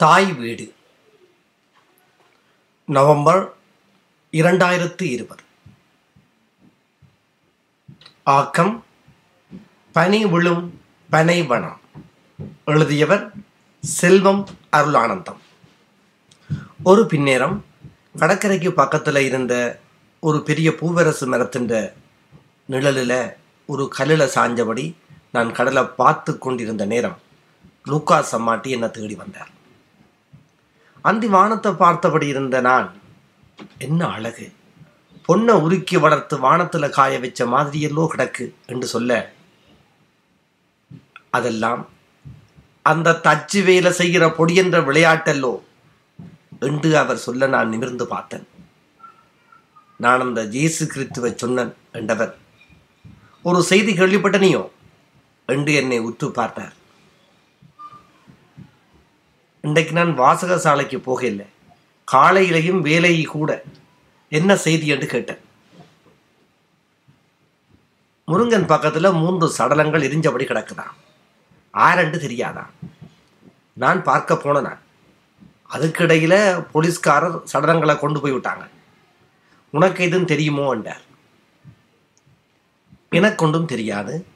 தாய் வீடு. நவம்பர் இரண்டாயிரத்து இருபது. ஆக்கம் பனி விழும் பனைவனம் எழுதியவர் செல்வம் அருளானந்தம். ஒரு பின்னேரம் கடற்கரைக்கு பக்கத்தில் இருந்த ஒரு பெரிய பூவரசு மரத்தின் நிழலில் ஒரு கல்லில் சாஞ்சபடி நான் கடலை பார்த்து கொண்டிருந்த நேரம். லூக்கா சம்மாட்டி என்னை தேடி வந்தார். அந்தி வானத்தை பார்த்தபடி இருந்த நான் என்ன அழகு! பொண்ணை உருக்கி வளர்த்து வானத்தில் காய வச்ச மாதிரியெல்லோ கிடக்கு என்று சொல்ல அதெல்லாம் அந்த தச்சு வேலை செய்கிற பொடியென்ற விளையாட்டல்லோ என்று அவர் சொல்ல நான் நிமிர்ந்து பார்த்தேன். நான் அந்த ஜேசு கிறித்துவை சொன்னன் என்றவர் ஒரு செய்தி கேள்விப்பட்டனையோ? என்று என்னை உற்று பார்த்தார். இன்றைக்கு நான் வாசக சாலைக்கு போகல காலையிலையும் வேலையை கூட என்ன செய்தி என்று கேட்டேன். முருங்கன் பக்கத்தில் மூன்று சடலங்கள் எரிஞ்சபடி கிடக்குதான் ஆரண்டு தெரியாதான் நான் பார்க்க போனேன் அதுக்கிடையில் போலீஸ்காரர் சடலங்களை கொண்டு போய் விட்டாங்க. உனக்கு எதுவும் தெரியுமோ என்றார். எனக்கொண்டும் தெரியாது.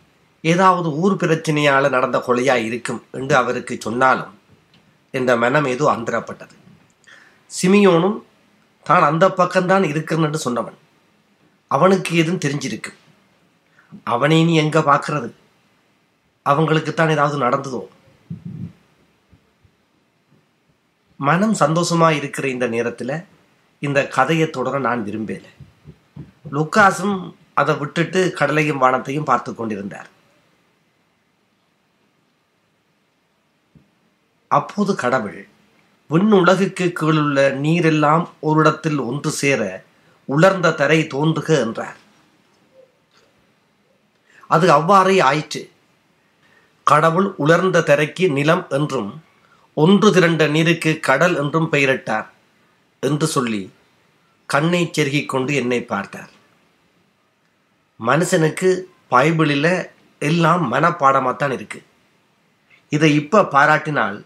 ஏதாவது ஊர் பிரச்சனையால் நடந்த கொலையா இருக்கும் என்று அவருக்கு சொன்னாலும் என்ற மனம் ஏதோ அந்தரப்பட்டது. சிமியோனும் தான் அந்த பக்கம்தான் இருக்கிறன்னு சொன்னவன். அவனுக்கு எதுவும் தெரிஞ்சிருக்கு. அவனே நீ எங்க பார்க்கறது? அவங்களுக்குத்தான் ஏதாவது நடந்ததோ? மனம் சந்தோஷமா இருக்கிற இந்த நேரத்தில் இந்த கதையை தொடர நான் விரும்பல. லுக்காஸும் அதை விட்டுட்டு கடலையும் வானத்தையும் பார்த்து கொண்டிருந்தார். அப்போது கடவுள் விண்ணுலகுக்கு கீழுள்ள நீரெல்லாம் ஒரு இடத்தில் ஒன்று சேர உலர்ந்த தரை தோன்றுக என்றார். அது அவ்வாறே ஆயிற்று. கடவுள் உலர்ந்த தரைக்கு நிலம் என்றும் ஒன்று திரண்ட நீருக்கு கடல் என்றும் பெயரிட்டார் என்று சொல்லி கண்ணை செருகிக் கொண்டு என்னை பார்த்தார். மனுஷனுக்கு பைபிளில் எல்லாம் மனப்பாடமாகத்தான் இருக்கு. இதை இப்போ பாராட்டினால்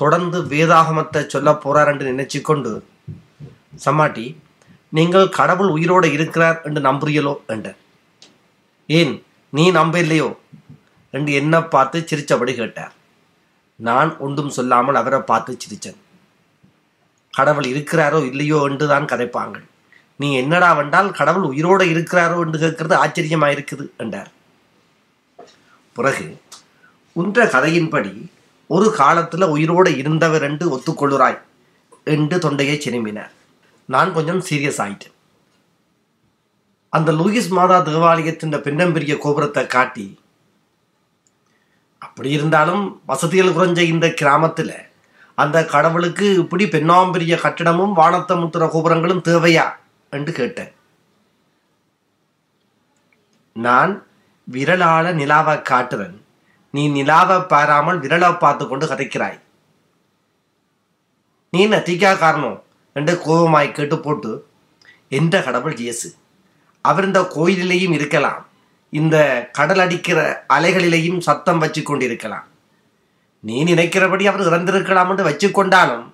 தொடர்ந்து வேதாகமத்தை சொல்ல போறார் என்று நினைச்சு கொண்டு சம்மாட்டி நீங்கள் கடவுள் உயிரோடு இருக்கிறார் என்று நம்புறீங்களோ என்ற ஏன் நீ நம்ப இல்லையோ என்று என்ன பார்த்து சிரிச்சபடி கேட்டார். நான் ஒன்றும் சொல்லாமல் அவரை பார்த்து சிரித்தேன். கடவுள் இருக்கிறாரோ இல்லையோ என்று தான் கதைப்பாங்க நீ என்னடா வந்தால் கடவுள் உயிரோடு இருக்கிறாரோ என்று கேட்கறது ஆச்சரியமாயிருக்குது என்றார். பிறகு உன்ற கதையின்படி ஒரு காலத்தில் உயிரோடு இருந்தவர் என்று ஒத்துக்கொள்ளுறாய் என்று தொண்டையை சிரும்பினார் நான் கொஞ்சம் சீரியஸ் ஆயிட்டேன். அந்த லூயிஸ் மாதா தேவாலயத்தின் பின்னம்பெரிய கோபுரத்தை காட்டி அப்படி இருந்தாலும் வசதிகள் குறைஞ்ச இந்த கிராமத்தில் அந்த கடவுளுக்கு இப்படி பெண்ணாம்பெரிய கட்டிடமும் வானத்த முத்துற கோபுரங்களும் தேவையா? என்று கேட்டேன். நான் விரலாள நிலாவை காட்டுறேன். நீ நிலாவை பாராமல் விரலை பார்த்து கொண்டு கதைக்கிறாய். நீ நத்திக்கா காரணம் என்று கோபமாய் கேட்டு போட்டு என்ற கடவுள் இயேசு அவர் இந்த கோயிலிலேயும் இருக்கலாம். இந்த கடல் அடிக்கிற அலைகளிலேயும் சத்தம் வச்சு கொண்டிருக்கலாம். நீ நினைக்கிறபடி அவர் இறந்திருக்கலாம் என்று வச்சு கொண்டாலும்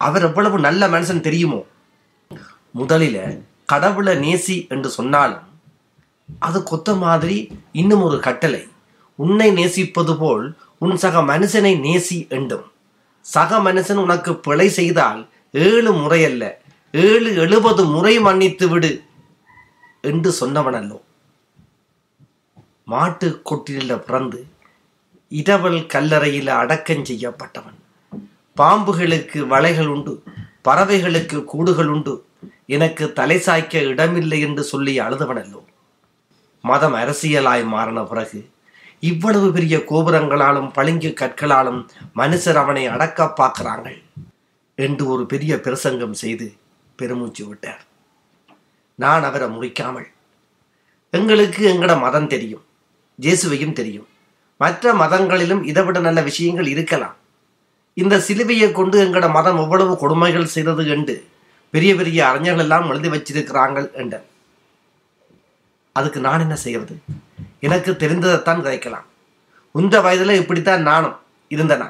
அவர் எவ்வளவு நல்ல மனுஷன் தெரியுமோ? முதலில் கடவுளை நேசி என்று சொன்னாலும் அது கொத்த மாதிரி இன்னும் ஒரு கட்டளை. உன்னை நேசிப்பது போல் உன் சக மனுஷனை நேசி என்றும் சக மனுஷன் உனக்கு பிழை செய்தால் ஏழு முறையல்ல ஏழு எழுபது முறை மன்னித்து விடு என்று சொன்னவனல்லோ. மாட்டு கொட்டில பிறந்து இரவல் கல்லறையில் அடக்கம் செய்யப்பட்டவன். பாம்புகளுக்கு வலைகள் உண்டு பறவைகளுக்கு கூடுகள் உண்டு. எனக்கு தலை சாய்க்க இடமில்லை என்று சொல்லி அழுதவனல்லோ. மதம் அரசியலாய் மாறின பிறகு இவ்வளவு பெரிய கோபுரங்களாலும் பளிங்கு கற்களாலும் மனுஷர் அவனை அடக்க பார்க்கிறாங்க என்று ஒரு பெரிய பிரசங்கம் செய்து பெருமூச்சு விட்டார். நான் அவரை முடிக்காமல் எங்களுக்கு எங்கட மதம் தெரியும் ஜேசுவையும் தெரியும். மற்ற மதங்களிலும் இதைவிட நல்ல விஷயங்கள் இருக்கலாம். இந்த சிலுவையை கொண்டு எங்கட மதம் எவ்வளவு கொடுமைகள் செய்தது என்று பெரிய பெரிய அறிஞர்கள் எல்லாம் எழுதி வச்சிருக்கிறாங்க என்ற அதுக்கு நான் என்ன செய்வது? எனக்கு தெரிந்ததைத்தான் கதைக்கலாம் உந்த வயதில் இப்படித்தான் நானும் இருந்தனா?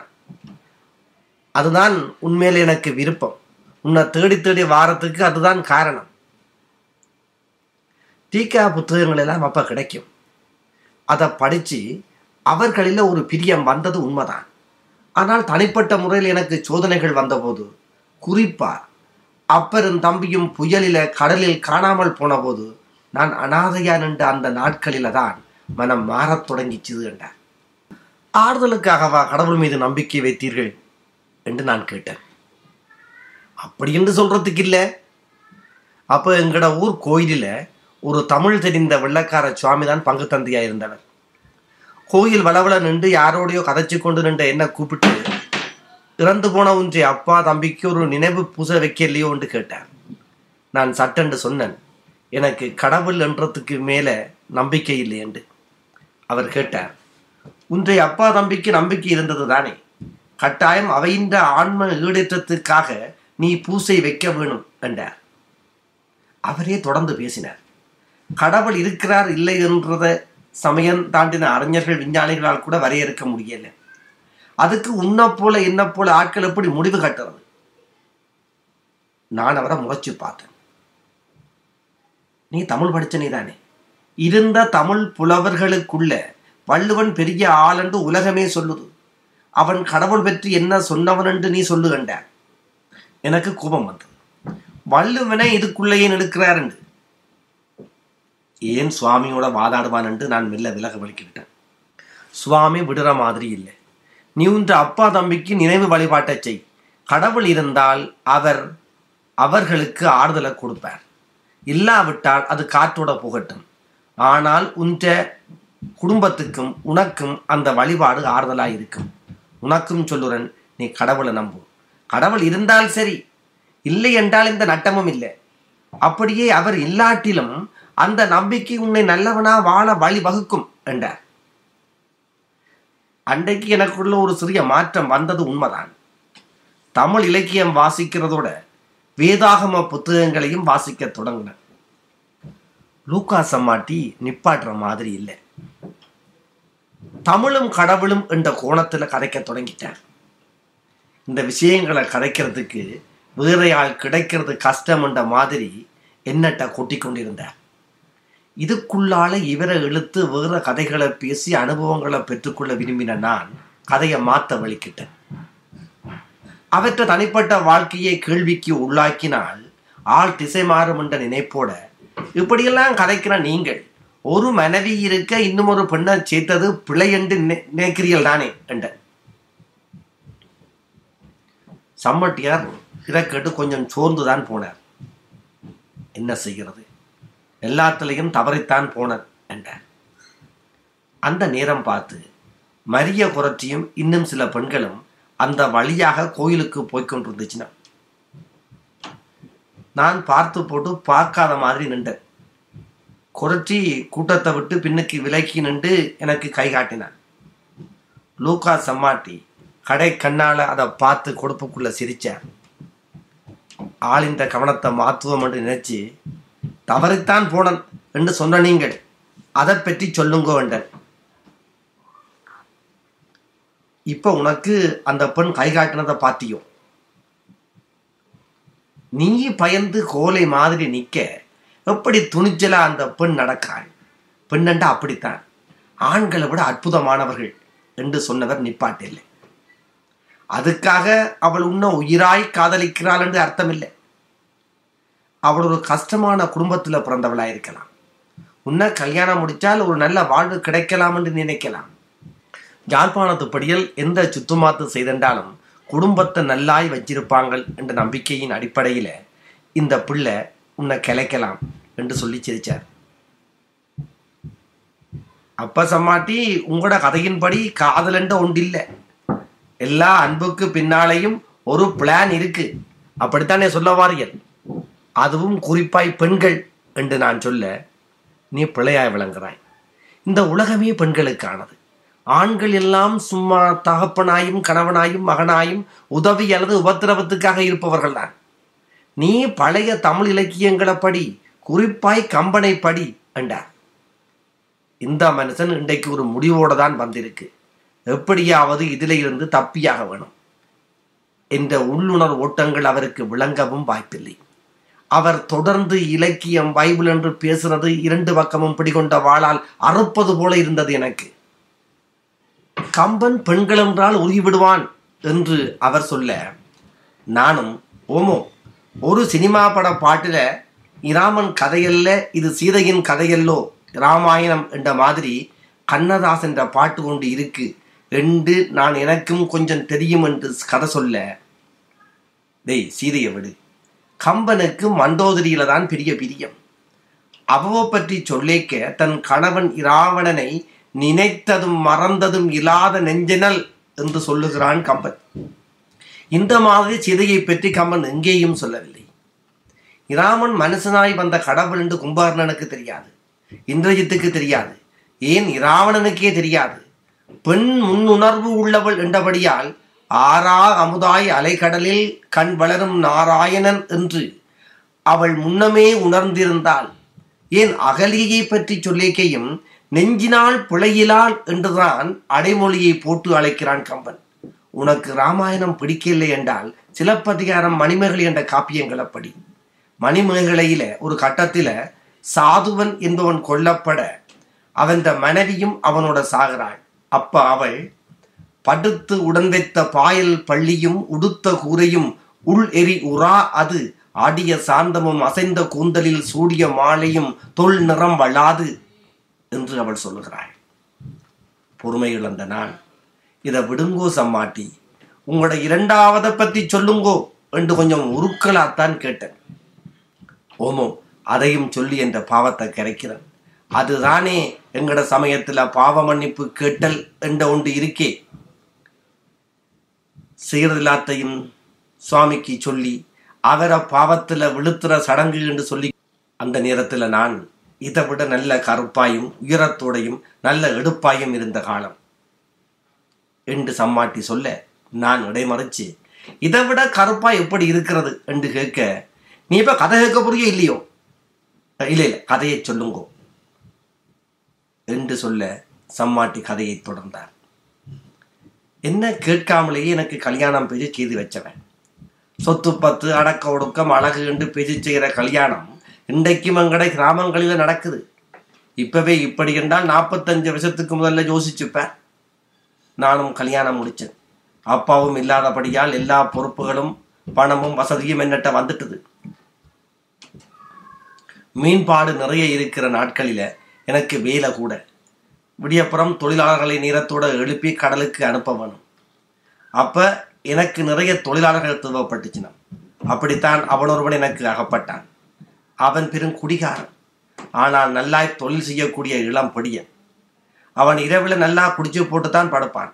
அதுதான் உண்மையில் எனக்கு விருப்பம். உன்னை தேடி தேடி வாரத்துக்கு அதுதான் காரணம். டீக்கா புத்தகங்கள் எல்லாம் அப்போ கிடைக்கும். அதை படித்து அவர்களில் ஒரு பிரியம் வந்தது உண்மைதான். ஆனால் தனிப்பட்ட முறையில் எனக்கு சோதனைகள் வந்தபோது குறிப்பாக அப்பரும் தம்பியும் புயலில் கடலில் காணாமல் போனபோது நான் அனாதையா நின்ற அந்த நாட்களில தான் மனம் மாறத் தொடங்கிச்சுது என்றார். ஆறுதலுக்காகவா கடவுள் மீது நம்பிக்கை வைத்தீர்கள் என்று நான் கேட்டேன். அப்படி என்று சொல்றதுக்கு இல்லை. அப்போ எங்களோட ஊர் கோயிலில் ஒரு தமிழ் தெரிந்த வெள்ளக்கார சுவாமி தான் பங்கு தந்தையாக இருந்தவர். கோயில் வளவள நின்று யாரோடையோ கதைச்சு கொண்டு நின்ற என்ன கூப்பிட்டு இறந்து போன ஒன்றை அப்பா தம்பிக்கு ஒரு நினைவு பூசை வைக்கலையோ? என்று கேட்டார். நான் சட்டென்று சொன்னேன் எனக்கு கடவுள் என்றதுக்கு மேலே நம்பிக்கை இல்லை என்று. அவர் கேட்டார் உன்றை அப்பா தம்பிக்கு நம்பிக்கை இருந்தது தானே? கட்டாயம் அவையின்ற ஆன்ம ஈடேற்றத்திற்காக நீ பூசை வைக்க வேணும் என்றார். அவரே தொடர்ந்து பேசினார். கடவுள் இருக்கிறார் இல்லை என்றத சமயம் தாண்டின அறிஞர்கள் விஞ்ஞானிகளால் கூட வரையறுக்க முடியல. அதுக்கு உன்ன போல என்ன போல ஆட்கள் எப்படி முடிவு கட்டுறது? நான் அவரை முறைச்சு பார்த்தேன். நீ தமிழ் படிச்ச நீ தானே? இருந்த தமிழ் புலவர்களுக்குள்ள வள்ளுவன் பெரிய ஆள் என்று உலகமே சொல்லுது. அவன் கடவுள் பற்றி என்ன சொன்னவன் என்று நீ சொல்லு கண்ட எனக்கு கோபம் வந்தது. வள்ளுவனை இதுக்குள்ளேயே நிற்கிறார் என்று. ஏன் சுவாமியோட வாதாடுவான் என்று நான் மெல்ல விலக வலிக்கிட்டேன் சுவாமி விடுற மாதிரி இல்லை. நீ உன்ற அப்பா தம்பிக்கு நினைவு வழிபாட்டை செய். கடவுள் இருந்தால் அவர் அவர்களுக்கு ஆறுதலை கொடுப்பார். இல்லாவிட்டால் அது காற்றோட புகட்டும். ஆனால் உன்ற குடும்பத்துக்கும் உனக்கும் அந்த வழிபாடு ஆறுதலாக இருக்கும் உனக்கும் சொல்லுறன் நீ கடவுளை நம்பு. கடவுள் இருந்தால் சரி இல்லை என்றால் இந்த நட்டமும் இல்லை. அப்படியே அவர் இல்லாட்டிலும் அந்த நம்பிக்கை உன்னை நல்லவனா வாழ வழி வகுக்கும் என்றார். அன்றைக்கு எனக்குள்ள ஒரு சிறிய மாற்றம் வந்தது உண்மைதான். தமிழ் இலக்கியம் வாசிக்கிறதோட வேதாகம புத்தகங்களையும் வாசிக்க தொடங்கினேன். லூக்கா சம்மாட்டி நிப்பாட்டுற மாதிரி இல்லை. தமிழும் கடவுளும் என்ற கோணத்துல கதைக்க தொடங்கிட்டேன். இந்த விஷயங்களை கதைக்கிறதுக்கு வேறையால் கிடைக்கிறது கஷ்டம் என்ற மாதிரி என்னட்ட கொட்டி கொண்டிருந்தார் இதுக்குள்ளால இவரை இழுத்து வேற கதைகளை பேசி அனுபவங்களை பெற்றுக்கொள்ள விரும்பின நான் கதையை மாத்த வலிக்கிட்டேன் அவற்றை தனிப்பட்ட வாழ்க்கையை கேள்விக்கு உள்ளாக்கினால் ஆள் திசை மாறும் என்ற நினைப்போட இப்படியெல்லாம் கதைக்கிற நீங்கள். ஒரு மனைவி இருக்க இன்னும் ஒரு பெண்ணை சேர்த்தது பிழை என்று நினைக்கிறீர்கள் தானே என்ற. சம்மட்டியார் இதை கேட்டு கொஞ்சம் சோர்ந்துதான் போனார். என்ன செய்கிறது? எல்லாத்திலையும் தவறித்தான் போனார் என்றார். அந்த நேரம் பார்த்து மரிய குரட்சியும் இன்னும் சில பெண்களும் அந்த வழியாக கோயிலுக்கு போய்கொண்டிருந்துச்சுன்னா நான் பார்த்து போட்டு பார்க்காத மாதிரி நின்றேன். குரட்சி கூட்டத்தை விட்டு பின்னுக்கு விலக்கி நின்று எனக்கு கை காட்டினான் லூக்கா சம்மாட்டி கடை கண்ணால் அதை பார்த்து கொடுப்புக்குள்ளே சிரித்தேன் ஆளிந்த கவனத்தை மாத்துவோம் என்று நினைச்சு தவறித்தான் போனன் என்று சொன்ன நீங்கள் அதை பற்றி சொல்லுங்கோ என்றேன் இப்போ உனக்கு அந்த பெண் கை காட்டினதை பார்த்தியோ? நீ பயந்து கோலை மாதிரி நிற்க எப்படி துணிச்சலா அந்த பெண் நடக்காள்? பெண்ணண்டா அப்படித்தான். ஆண்களை விட அற்புதமானவர்கள் என்று சொன்னவர் நிப்பாட்டில்லை. அதுக்காக அவள் உன்ன உயிராய் காதலிக்கிறாள் என்று அர்த்தமில்லை. அவள் ஒரு கஷ்டமான குடும்பத்தில் பிறந்தவளாக இருக்கலாம். உன்ன கல்யாணம் முடிச்சால் ஒரு நல்ல வாழ்வு கிடைக்கலாம் என்று நினைக்கலாம். யாழ்ப்பாணத்து படியில் எந்த சுத்துமாத்து செய்தென்றாலும் குடும்பத்தை நல்லாய் வச்சிருப்பாங்கள் என்ற நம்பிக்கையின் அடிப்படையில இந்த பிள்ளை உன்னை கிளைக்கலாம் என்று சொல்லி சிரித்தார் அப்ப சம்மாட்டி உங்களோட கதையின்படி காதல் என்ற ஒன்றில்லை. எல்லா அன்புக்கு பின்னாலேயும் ஒரு பிளான் இருக்கு. அப்படித்தானே சொல்ல வாரியல் அதுவும் குறிப்பாய் பெண்கள் என்று நான் சொல்ல நீ பிழையாய் விளங்குறாய். இந்த உலகமே பெண்களுக்கானது. ஆண்கள் எல்லாம் சும்மா தகப்பனாயும் கணவனாயும் மகனாயும் உதவி அல்லது உபத்திரவத்துக்காக இருப்பவர்கள் தான். நீ பழைய தமிழ் இலக்கியங்களை படி குறிப்பாய் கம்பனை படி என்றார். இந்த மனுஷன் இன்றைக்கு ஒரு முடிவோடு தான் வந்திருக்கு. எப்படியாவது இதில இருந்து தப்பியாக வேணும் என்ற உள்ளுணர் ஓட்டங்கள் அவருக்கு விளங்கவும் வாய்ப்பில்லை. அவர் தொடர்ந்து இலக்கியம் பைபிள் என்று பேசுறது இரண்டு பக்கமும் பிடிகொண்ட வாளால் அறுப்பது போல இருந்தது எனக்கு. கம்பன் பெண்கள் என்றால் உருகிவிடுவான் என்று அவர் சொல்ல நானும் ஓமோ ஒரு சினிமா பட பாட்டில் இராமன் கதையல்ல இது சீதையின் கதையல்லோ ராமாயணம் என்ற மாதிரி கண்ணதாஸ் என்ற பாட்டு கொண்டு இருக்கு என்று நான் எனக்கும் கொஞ்சம் தெரியும் என்று கதை சொல்ல டேய் சீதையை விடு. கம்பனுக்கு மண்டோதரியில தான் பெரிய பிரியம். அவவ பற்றி சொல்லேக்க தன் கணவன் இராவணனை நினைத்ததும் மறந்ததும் இல்லாத நெஞ்சனல் என்று சொல்லுகிறான் கம்பன். இந்த மாதிரி சீதையை பற்றி கம்பன் எங்கேயும் சொல்லவில்லை. இராமன் மனுஷனாய் வந்த கடவுள் என்று கும்பகர்ணனுக்கு தெரியாது. இந்திரஜித்துக்கு தெரியாது. ஏன் இராவணனுக்கே தெரியாது? பெண் முன்னுணர்வு உள்ளவள் என்றபடியால் ஆறா அமுதாய் அலைக்கடலில் கண் வளரும் நாராயணன் என்று அவள் முன்னமே உணர்ந்திருந்தாள். ஏன் அகலியை பற்றி சொல்லிக்கையும் நெஞ்சினால் பிழையிலால் என்றுதான் அடைமொழியை போட்டு அழைக்கிறான் கம்பன். உனக்கு ராமாயணம் பிடிக்கவில்லை என்றால் சிலப்பதிகாரம் மணிமேகலை என்ற காப்பியங்களை படி மணிமேகலையில ஒரு கட்டத்தில சாதுவன் என்பவன் கொல்லப்பட அவன் மனைவியும் அவனோட சாகிறாள். அப்ப அவள் படுத்து உடந்தைத்த பாயல் பள்ளியும் உடுத்த கூரையும் உள் எரி உரா அது ஆடிய சாந்தமும் அசைந்த கூந்தலில் சூடிய மாலையும் தொல் நிறம் வளாது. என்று அவள் சொல்லுகிறாள். பொறுமை இழந்த நான் இதை விடுங்கோ சம்மாட்டி உங்களோட இரண்டாவதை பத்தி சொல்லுங்கோ என்று கொஞ்சம் உருக்கலாத்தான் கேட்டேன். ஓமோ அதையும் சொல்லி என்ற பாவத்தை கரைக்கிறேன். அதுதானே எங்கட சமயத்துல பாவ மன்னிப்பு கேட்டல் என்ற ஒன்று இருக்கே. செய்யறதில்லாத்தையும் சுவாமிக்கு சொல்லி அவரை பாவத்துல விழுத்துற சடங்கு என்று சொல்லி அந்த நேரத்துல நான் இதை விட நல்ல கருப்பாயும் உயரத்தோடையும் நல்ல எடுப்பாயும் இருந்த காலம். என்று சம்மாட்டி சொல்ல நான் இடைமறைச்சு இதை விட கருப்பா எப்படி இருக்கிறது? என்று கேட்க நீ இப்ப கதை கேட்க போறியோ இல்லையோ? இல்லை இல்லை கதையை சொல்லுங்கோ. என்று சொல்ல சம்மாட்டி கதையை தொடர்ந்தார். என்ன கேட்காமலேயே எனக்கு கல்யாணம் பேச்சு செய்து வச்சவன்? சொத்து பத்து அடக்க ஒடுக்கம் அழகு என்று பேச்சு செய்கிற கல்யாணம் இன்றைக்கும் அங்கடை கிராமங்களில் நடக்குது. இப்பவே இப்படி என்றால் நாற்பத்தஞ்சு வருஷத்துக்கு முதல்ல யோசிச்சுப்பேன். நானும் கல்யாணம் முடிச்சேன். அப்பாவும் இல்லாதபடியால் எல்லா பொறுப்புகளும் பணமும் வசதியும் என்னட்ட வந்துட்டுது. மீன்பாடு நிறைய இருக்கிற நாட்களில் எனக்கு வேலை கூட. விடியப்புறம் தொழிலாளர்களை நேரத்தோட எழுப்பி கடலுக்கு அனுப்ப வேணும். அப்போ எனக்கு நிறைய தொழிலாளர்கள் தேவைப்பட்டுச்சுனா அப்படித்தான் அவனொருவன் எனக்கு அகப்பட்டான். அவன் பெரும் குடிகாரன். ஆனால் நல்லாய் தொழில் செய்யக்கூடிய இளம் பொடியன். அவன் இரவில் நல்லா குடிச்சு போட்டு தான் படுப்பான்.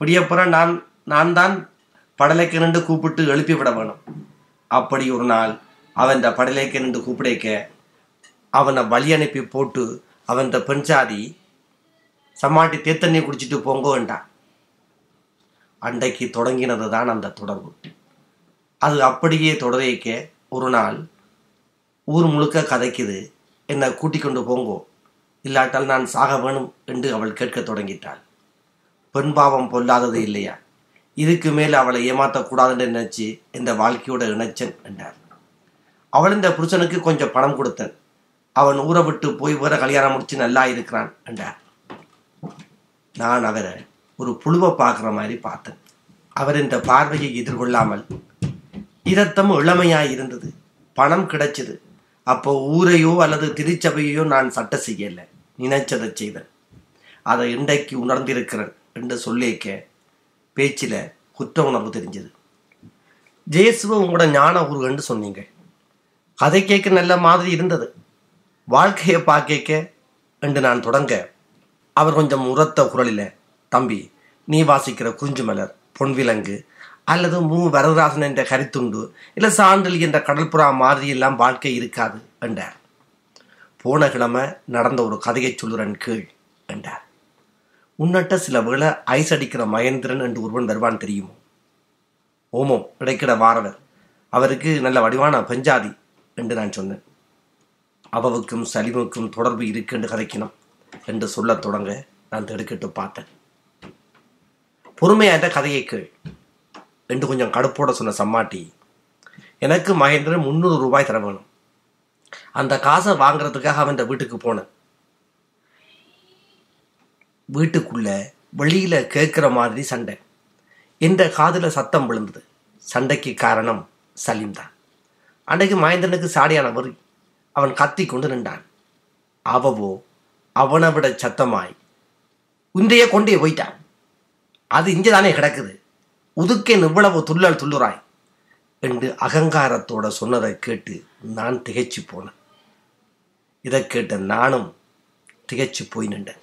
விடியப்புறம் நான் நான் தான் படலைக்கு நின்று கூப்பிட்டு எழுப்பி விட வேணும். அப்படி ஒரு நாள் அவன் இந்த படலைக்கு நின்று கூப்பிடைக்க அவனை வழி அனுப்பி போட்டு அவன் பெண் சாதி சம்மாட்டி தேத்தண்ணி குடிச்சிட்டு போங்கோன்றான் அன்றைக்கு தொடங்கினது தான் அந்த தொடர்பு. அது அப்படியே தொடரைக்க ஒரு நாள் ஊர் முழுக்க கதைக்குது. என்னை கூட்டிக் கொண்டு போங்கோ. இல்லாட்டால் நான் சாக வேணும் என்று அவள் கேட்கத் தொடங்கிட்டாள். பெண் பாவம் பொல்லாதது இல்லையா? இதுக்கு மேல் அவளை ஏமாற்றக்கூடாதுன்னு நினைச்சு இந்த வாழ்க்கையோட இணைச்சன் என்றார். அவள் இந்த புருஷனுக்கு கொஞ்சம் பணம் கொடுத்தன். அவன் ஊரை விட்டு போய் வேற கல்யாணம் முடிச்சு நல்லா இருக்கிறான் என்றார். நான் அவரை ஒரு புழுவை பார்க்குற மாதிரி பார்த்தேன். அவர் இந்த பார்வையை எதிர்கொள்ளாமல் இரத்தம் இளமையாய் இருந்தது. பணம் கிடைச்சது. அப்போ ஊரையோ அல்லது திருச்சபையோ நான் சட்ட செய்யலை நினைச்சதை செய்தேன். அதை இன்றைக்கு உணர்ந்திருக்கிறேன் என்று சொல்லிக்க பேச்சில் குற்ற உணர்வு தெரிஞ்சது. ஜேசுவ உங்களோட ஞான உருகன்னு சொன்னீங்க. கதை கேட்க நல்ல மாதிரி இருந்தது. வாழ்க்கையை பார்க்க என்று நான் தொடங்க அவர் கொஞ்சம் உரத்த குரலில் தம்பி நீ வாசிக்கிற குறிஞ்சு மலர் பொன்விலங்கு அல்லது மு வரதராசன் என்ற கருத்துண்டு இல்லை சான்றல் என்ற கடற்புறா மாதிரி எல்லாம் வாழ்க்கை இருக்காது என்றார். போன கிழமை நடந்த ஒரு கதையை சொல்லுறன் கீழ் என்றார். உன்னட்ட சில வேளை ஐஸ் அடிக்கிற மகேந்திரன் என்று ஒருவன் வருவான் தெரியுமோ? ஓமோ இடைக்கிட வாரவர். அவருக்கு நல்ல வடிவான பஞ்சாதி என்று நான் சொன்னேன். அவவுக்கும் சலிமுக்கும் தொடர்பு இருக்கு என்று கதைக்கணும் என்று சொல்லத் தொடங்க நான் திடுக்கிட்டு பார்த்தேன். பொறுமையாக கதையை கேள். என்று கொஞ்சம் கடுப்போட சொன்ன சம்மாட்டி எனக்கு மகேந்திரன் முந்நூறு ரூபாய் தர வேணும். அந்த காசை வாங்குறதுக்காக அவன் வீட்டுக்கு போனேன். வீட்டுக்குள்ள வெளியில கேட்குற மாதிரி சண்டை. என்ற காதுல சத்தம் விழுந்தது. சண்டைக்கு காரணம் சலீம் தான். அன்றைக்கு மகேந்திரனுக்கு சாடியான வரி அவன் கத்தி கொண்டு நின்றான். அவவோ அவனை விட சத்தமாய் உந்தைய கொண்டே போயிட்டான். அது இங்கே தானே கிடக்குது. உதுக்கேன் இவ்வளவு துள்ளல் துள்ளுறாய் என்று அகங்காரத்தோட சொன்னதை கேட்டு நான் திகைச்சு போனேன். இதை கேட்ட நானும் திகைச்சு போய் நின்றேன்.